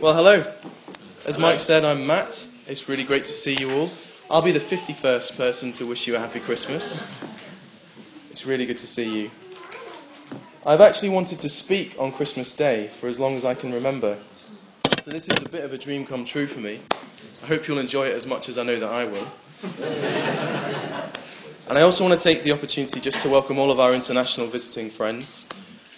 Well, hello. As Mike said, I'm Matt. It's really great to see you all. I'll be the 51st person to wish you a happy Christmas. It's really good to see you. I've actually wanted to speak on Christmas Day for as long as I can remember. So this is a bit of a dream come true for me. I hope you'll enjoy it as much as I know that I will. and I also want to take the opportunity just to welcome all of our international visiting friends.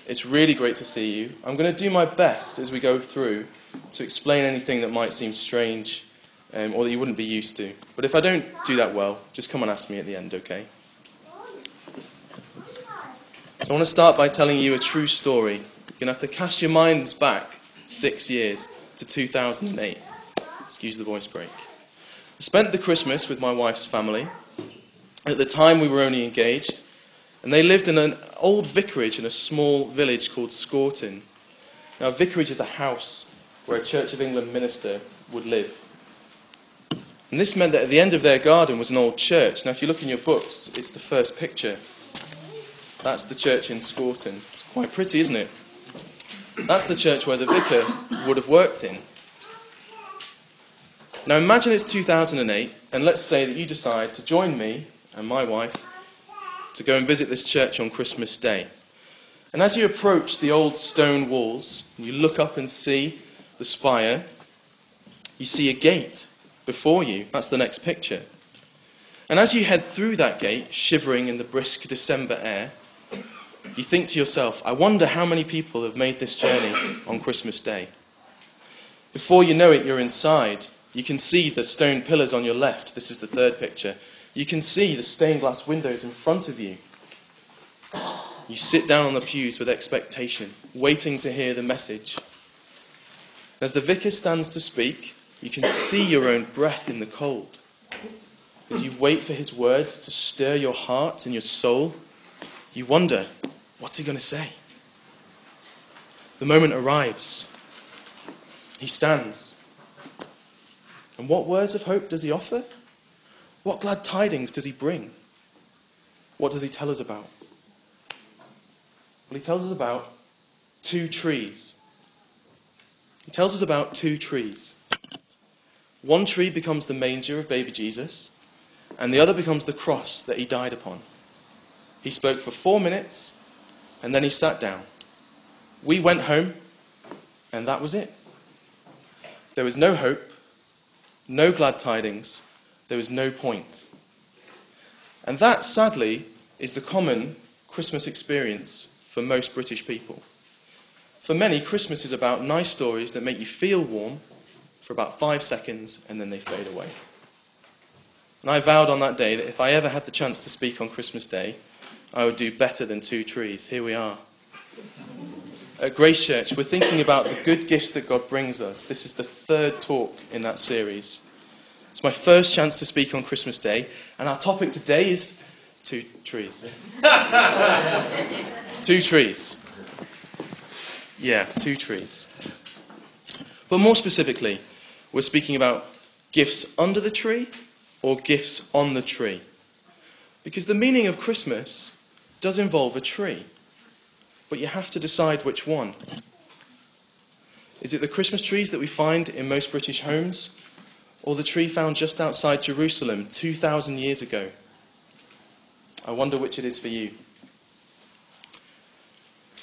It's really great to see you. I'm going to do my best as we go through to explain anything that might seem strange um, or that you wouldn't be used to. But if I don't do that well, just come and ask me at the end, okay? So I want to start by telling you a true story. You're going to have to cast your minds back six years to 2008. Excuse the voice break. I spent the Christmas with my wife's family. At the time, we were only engaged, and they lived in an old vicarage in a small village called Scorton. Now, a vicarage is a house where a Church of England minister would live. And this meant that at the end of their garden was an old church. Now, if you look in your books, it's the first picture. That's the church in Scorton. It's quite pretty, isn't it? That's the church where the vicar would have worked in. Now, imagine it's 2008, and let's say that you decide to join me and my wife to go and visit this church on Christmas Day. And as you approach the old stone walls, you look up and see the spire, you see a gate before you. That's the next picture. And as you head through that gate, shivering in the brisk December air, you think to yourself, I wonder how many people have made this journey on Christmas Day. Before you know it, you're inside. You can see the stone pillars on your left. This is the third picture. You can see the stained glass windows in front of you. You sit down on the pews with expectation, waiting to hear the message. As the vicar stands to speak, you can see your own breath in the cold. As you wait for his words to stir your heart and your soul, you wonder, what's he going to say? The moment arrives. He stands. And what words of hope does he offer? What glad tidings does he bring? What does he tell us about? Well, he tells us about two trees. He tells us about two trees. One tree becomes the manger of baby Jesus, and the other becomes the cross that he died upon. He spoke for four minutes, and then he sat down. We went home, and that was it. There was no hope, no glad tidings, there was no point. And that, sadly, is the common Christmas experience for most British people. For many, Christmas is about nice stories that make you feel warm for about five seconds and then they fade away. And I vowed on that day that if I ever had the chance to speak on Christmas Day, I would do better than two trees. Here we are. At Grace Church, we're thinking about the good gifts that God brings us. This is the third talk in that series. It's my first chance to speak on Christmas Day, and our topic today is two trees. two trees. Yeah, two trees. But more specifically, we're speaking about gifts under the tree or gifts on the tree. Because the meaning of Christmas does involve a tree, but you have to decide which one. Is it the Christmas trees that we find in most British homes, or the tree found just outside Jerusalem 2,000 years ago? I wonder which it is for you.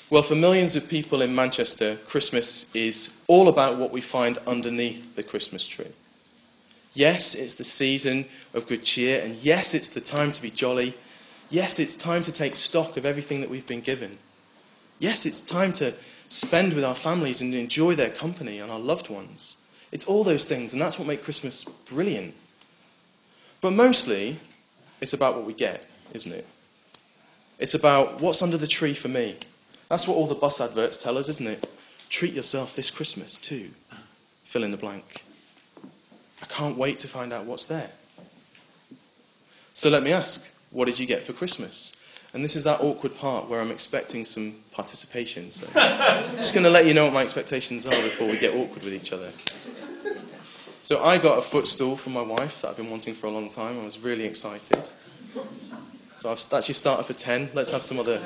Well, for millions of people in Manchester, Christmas is all about what we find underneath the Christmas tree. Yes, it's the season of good cheer, and yes, it's the time to be jolly. Yes, it's time to take stock of everything that we've been given. Yes, it's time to spend with our families and enjoy their company and our loved ones. It's all those things, and that's what makes Christmas brilliant. But mostly, it's about what we get, isn't it? It's about what's under the tree for me. That's what all the bus adverts tell us, isn't it? Treat yourself this Christmas too. Fill in the blank. I can't wait to find out what's there. So let me ask, what did you get for Christmas? And this is that awkward part where I'm expecting some participation. So I'm just going to let you know what my expectations are before we get awkward with each other. So I got a footstool for my wife that I've been wanting for a long time. I was really excited. So I've actually started for 10. Let's have some other,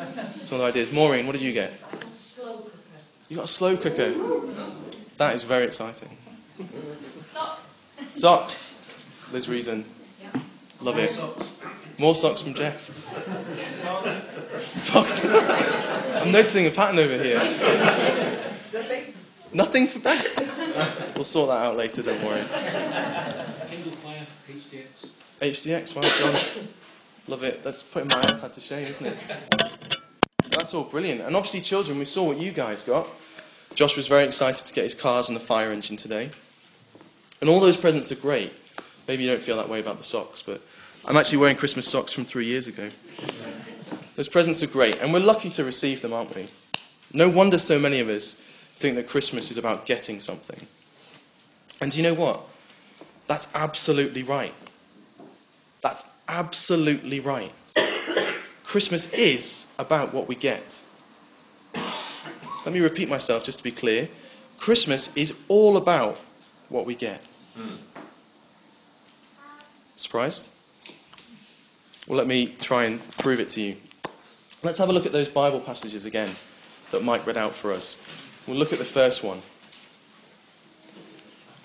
some other ideas. Maureen, what did you get? Slow cooker. You got a slow cooker. That is very exciting. Socks. Socks. Liz Reason. Love it. More socks from Jeff. Socks. I'm noticing a pattern over here. Nothing for Beth. We'll sort that out later, don't worry. Kindle Fire, HDX. HDX, well John. Love it. That's putting my iPad to shame, isn't it? That's all brilliant. And obviously, children, we saw what you guys got. Josh was very excited to get his cars and the fire engine today. And all those presents are great. Maybe you don't feel that way about the socks, but I'm actually wearing Christmas socks from three years ago. Those presents are great, and we're lucky to receive them, aren't we? No wonder so many of us think that Christmas is about getting something. And do you know what? That's absolutely right. That's absolutely right. Christmas is about what we get. Let me repeat myself just to be clear. Christmas is all about what we get. Surprised? Well, let me try and prove it to you. Let's have a look at those Bible passages again that Mike read out for us. We'll look at the first one.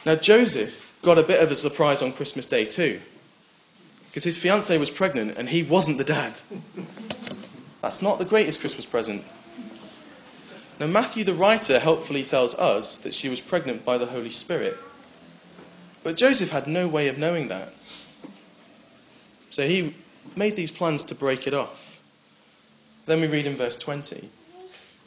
Now, Joseph got a bit of a surprise on Christmas Day, too, because his fiancée was pregnant and he wasn't the dad. That's not the greatest Christmas present. Now, Matthew, the writer, helpfully tells us that she was pregnant by the Holy Spirit. But Joseph had no way of knowing that. So he made these plans to break it off. Then we read in verse 20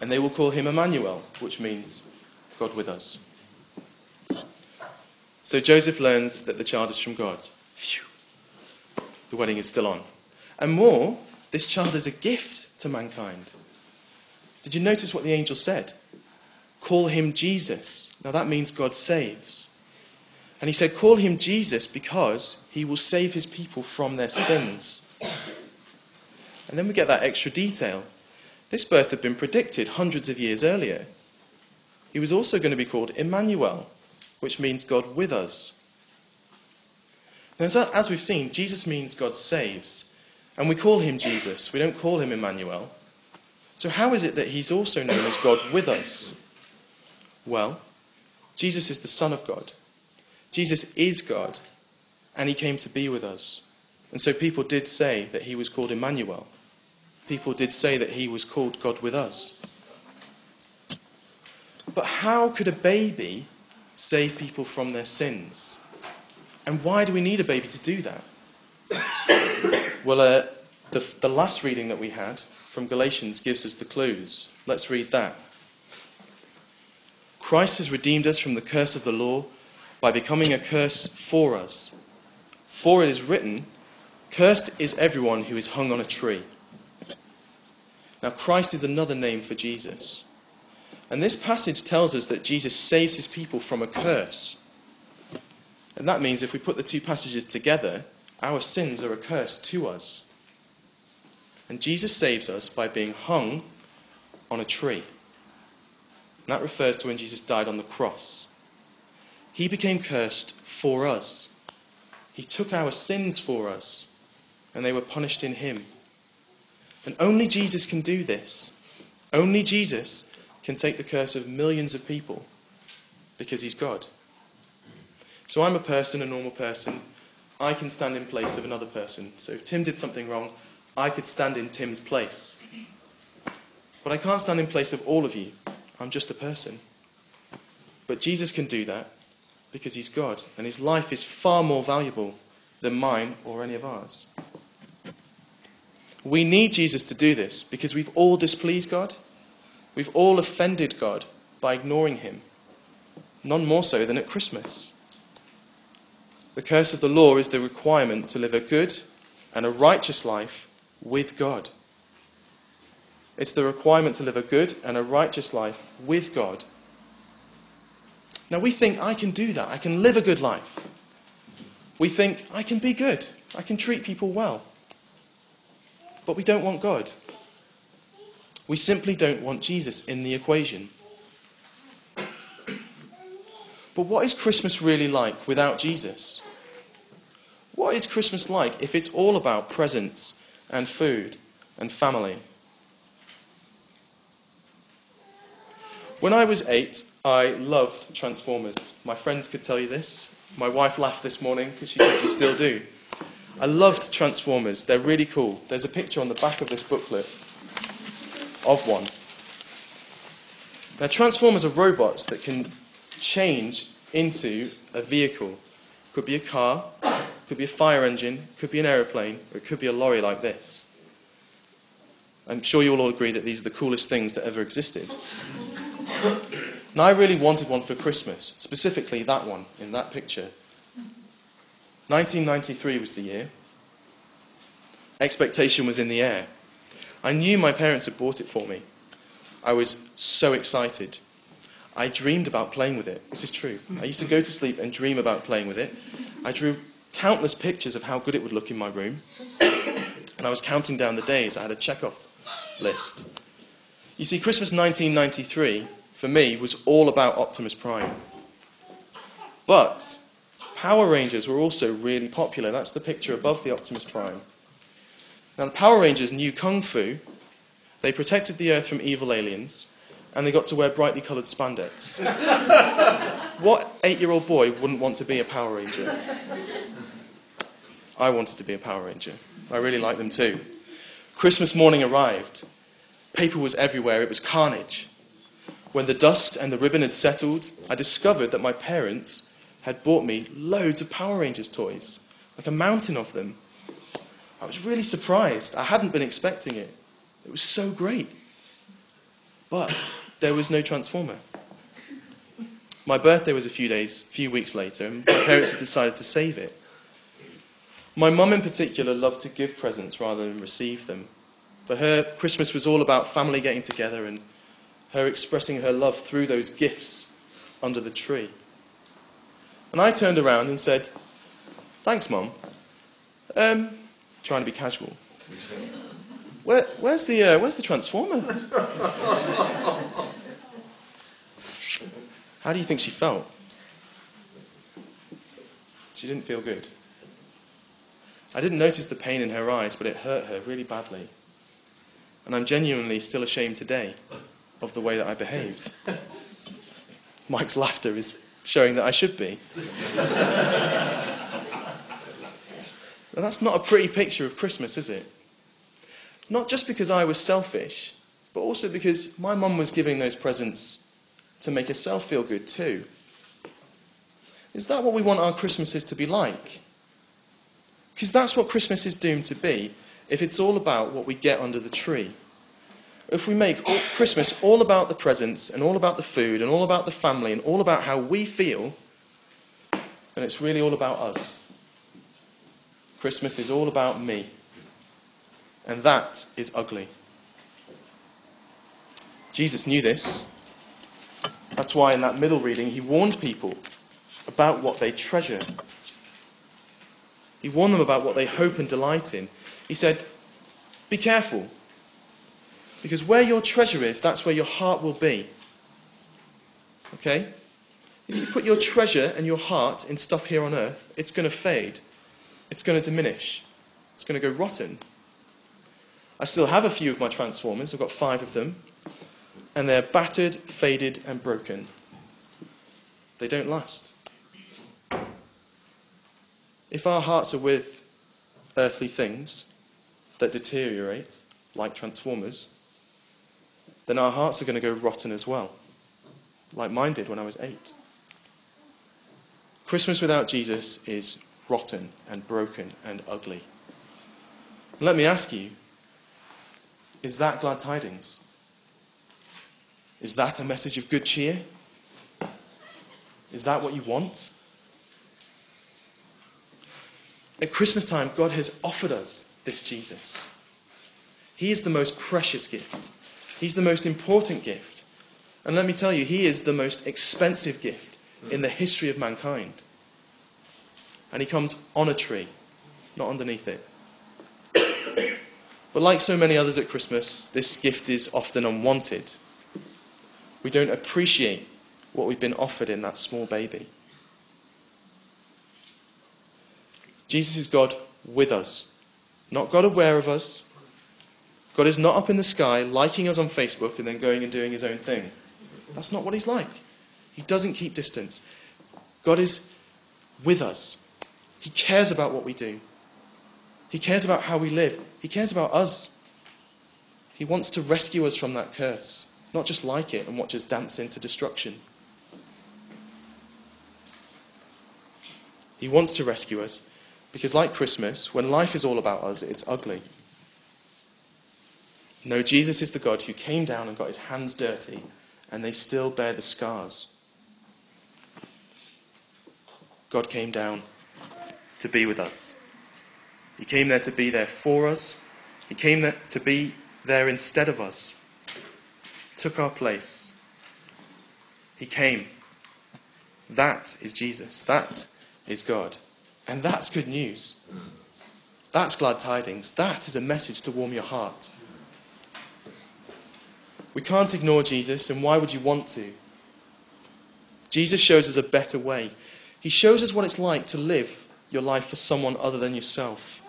and they will call him Emmanuel, which means God with us. So Joseph learns that the child is from God. Phew. The wedding is still on. And more, this child is a gift to mankind. Did you notice what the angel said? Call him Jesus. Now that means God saves. And he said, Call him Jesus because he will save his people from their sins. And then we get that extra detail. This birth had been predicted hundreds of years earlier. He was also going to be called Emmanuel, which means God with us. Now, as we've seen, Jesus means God saves. And we call him Jesus. We don't call him Emmanuel. So, how is it that he's also known as God with us? Well, Jesus is the Son of God. Jesus is God, and he came to be with us. And so people did say that he was called Emmanuel. People did say that he was called God with us. But how could a baby save people from their sins? And why do we need a baby to do that? well, uh, the, the last reading that we had from Galatians gives us the clues. Let's read that. Christ has redeemed us from the curse of the law by becoming a curse for us. For it is written, Cursed is everyone who is hung on a tree. Now, Christ is another name for Jesus. And this passage tells us that Jesus saves his people from a curse. And that means if we put the two passages together, our sins are a curse to us. And Jesus saves us by being hung on a tree. And that refers to when Jesus died on the cross. He became cursed for us. He took our sins for us, and they were punished in him. And only Jesus can do this. Only Jesus can take the curse of millions of people because he's God. So I'm a person, a normal person. I can stand in place of another person. So if Tim did something wrong, I could stand in Tim's place. But I can't stand in place of all of you. I'm just a person. But Jesus can do that because he's God, and his life is far more valuable than mine or any of ours. We need Jesus to do this because we've all displeased God. We've all offended God by ignoring him, none more so than at Christmas. The curse of the law is the requirement to live a good and a righteous life with God. It's the requirement to live a good and a righteous life with God. Now we think, I can do that. I can live a good life. We think, I can be good. I can treat people well. But we don't want God. We simply don't want Jesus in the equation. But what is Christmas really like without Jesus? What is Christmas like if it's all about presents and food and family? When I was eight, I loved Transformers. My friends could tell you this. My wife laughed this morning because she said you still do. I loved Transformers. They're really cool. There's a picture on the back of this booklet of one. Now, Transformers are robots that can change into a vehicle. Could be a car, could be a fire engine, could be an aeroplane, or it could be a lorry like this. I'm sure you'll all agree that these are the coolest things that ever existed. And I really wanted one for Christmas, specifically that one in that picture. 1993 was the year. Expectation was in the air. I knew my parents had bought it for me. I was so excited. I dreamed about playing with it. This is true. I used to go to sleep and dream about playing with it. I drew countless pictures of how good it would look in my room. And I was counting down the days. I had a check-off list. You see, Christmas 1993 for me, was all about Optimus Prime. But Power Rangers were also really popular. That's the picture above the Optimus Prime. Now, the Power Rangers knew Kung Fu, they protected the Earth from evil aliens, and they got to wear brightly coloured spandex. what eight year old boy wouldn't want to be a Power Ranger? I wanted to be a Power Ranger. I really liked them too. Christmas morning arrived. Paper was everywhere, it was carnage. When the dust and the ribbon had settled, I discovered that my parents had bought me loads of Power Rangers toys, like a mountain of them. I was really surprised. I hadn't been expecting it. It was so great. But there was no Transformer. My birthday was a few days, a few weeks later, and my parents had decided to save it. My mum, in particular, loved to give presents rather than receive them. For her, Christmas was all about family getting together and her expressing her love through those gifts under the tree. And I turned around and said, Thanks, Mum. Um, trying to be casual. Where, where's, the, uh, where's the transformer? How do you think she felt? She didn't feel good. I didn't notice the pain in her eyes, but it hurt her really badly. And I'm genuinely still ashamed today of the way that I behaved. Mike's laughter is showing that I should be. now, that's not a pretty picture of Christmas, is it? Not just because I was selfish, but also because my mum was giving those presents to make herself feel good too. Is that what we want our Christmases to be like? Because that's what Christmas is doomed to be if it's all about what we get under the tree if we make all, Christmas all about the presents and all about the food and all about the family and all about how we feel, then it's really all about us. Christmas is all about me. And that is ugly. Jesus knew this. That's why in that middle reading he warned people about what they treasure. He warned them about what they hope and delight in. He said, Be careful. Because where your treasure is, that's where your heart will be. Okay? If you put your treasure and your heart in stuff here on earth, it's going to fade. It's going to diminish. It's going to go rotten. I still have a few of my transformers. I've got five of them. And they're battered, faded, and broken. They don't last. If our hearts are with earthly things that deteriorate, like transformers, then our hearts are going to go rotten as well, like mine did when I was eight. Christmas without Jesus is rotten and broken and ugly. Let me ask you is that glad tidings? Is that a message of good cheer? Is that what you want? At Christmas time, God has offered us this Jesus. He is the most precious gift. He's the most important gift. And let me tell you, He is the most expensive gift. in the history of mankind. And he comes on a tree, not underneath it. But like so many others at Christmas, this gift is often unwanted. We don't appreciate what we've been offered in that small baby. Jesus is God with us, not God aware of us. God is not up in the sky liking us on Facebook and then going and doing his own thing. That's not what he's like. He doesn't keep distance. God is with us. He cares about what we do. He cares about how we live. He cares about us. He wants to rescue us from that curse, not just like it and watch us dance into destruction. He wants to rescue us because, like Christmas, when life is all about us, it's ugly. No, Jesus is the God who came down and got his hands dirty, and they still bear the scars. God came down to be with us. He came there to be there for us. He came there to be there instead of us. Took our place. He came. That is Jesus. That is God. And that's good news. That's glad tidings. That is a message to warm your heart. We can't ignore Jesus, and why would you want to? Jesus shows us a better way. He shows us what it's like to live your life for someone other than yourself.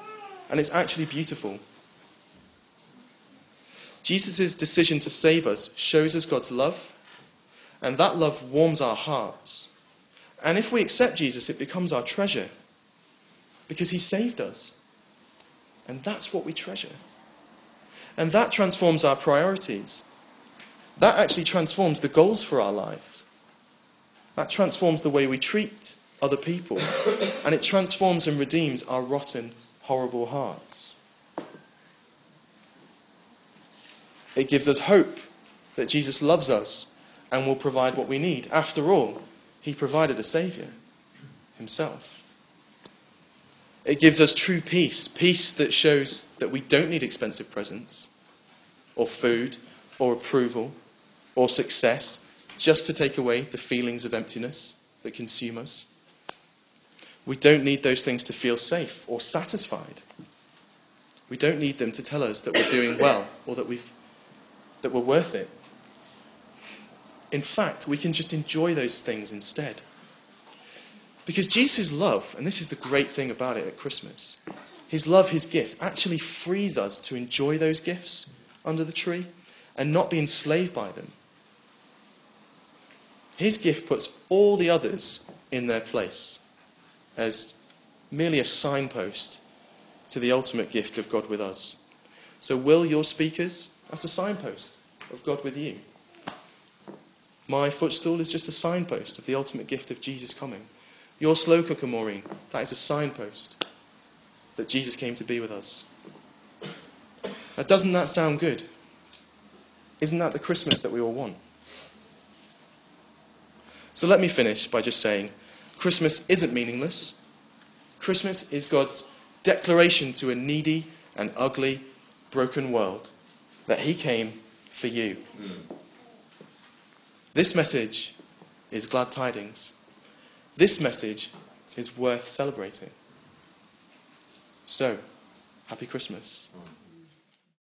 And it's actually beautiful. Jesus' decision to save us shows us God's love, and that love warms our hearts. And if we accept Jesus, it becomes our treasure because he saved us. And that's what we treasure. And that transforms our priorities. That actually transforms the goals for our lives. That transforms the way we treat other people. and it transforms and redeems our rotten, horrible hearts. It gives us hope that Jesus loves us and will provide what we need. After all, he provided a Saviour himself. It gives us true peace, peace that shows that we don't need expensive presents, or food, or approval, or success, just to take away the feelings of emptiness that consume us. We don't need those things to feel safe or satisfied. We don't need them to tell us that we're doing well or that, we've, that we're worth it. In fact, we can just enjoy those things instead. Because Jesus' love, and this is the great thing about it at Christmas, his love, his gift, actually frees us to enjoy those gifts under the tree and not be enslaved by them. His gift puts all the others in their place as merely a signpost to the ultimate gift of God with us. So, will your speakers? That's a signpost of God with you. My footstool is just a signpost of the ultimate gift of Jesus coming. Your slow cooker, Maureen, that is a signpost that Jesus came to be with us. Now, doesn't that sound good? Isn't that the Christmas that we all want? So let me finish by just saying Christmas isn't meaningless. Christmas is God's declaration to a needy and ugly, broken world that He came for you. Mm. This message is glad tidings. This message is worth celebrating. So, happy Christmas.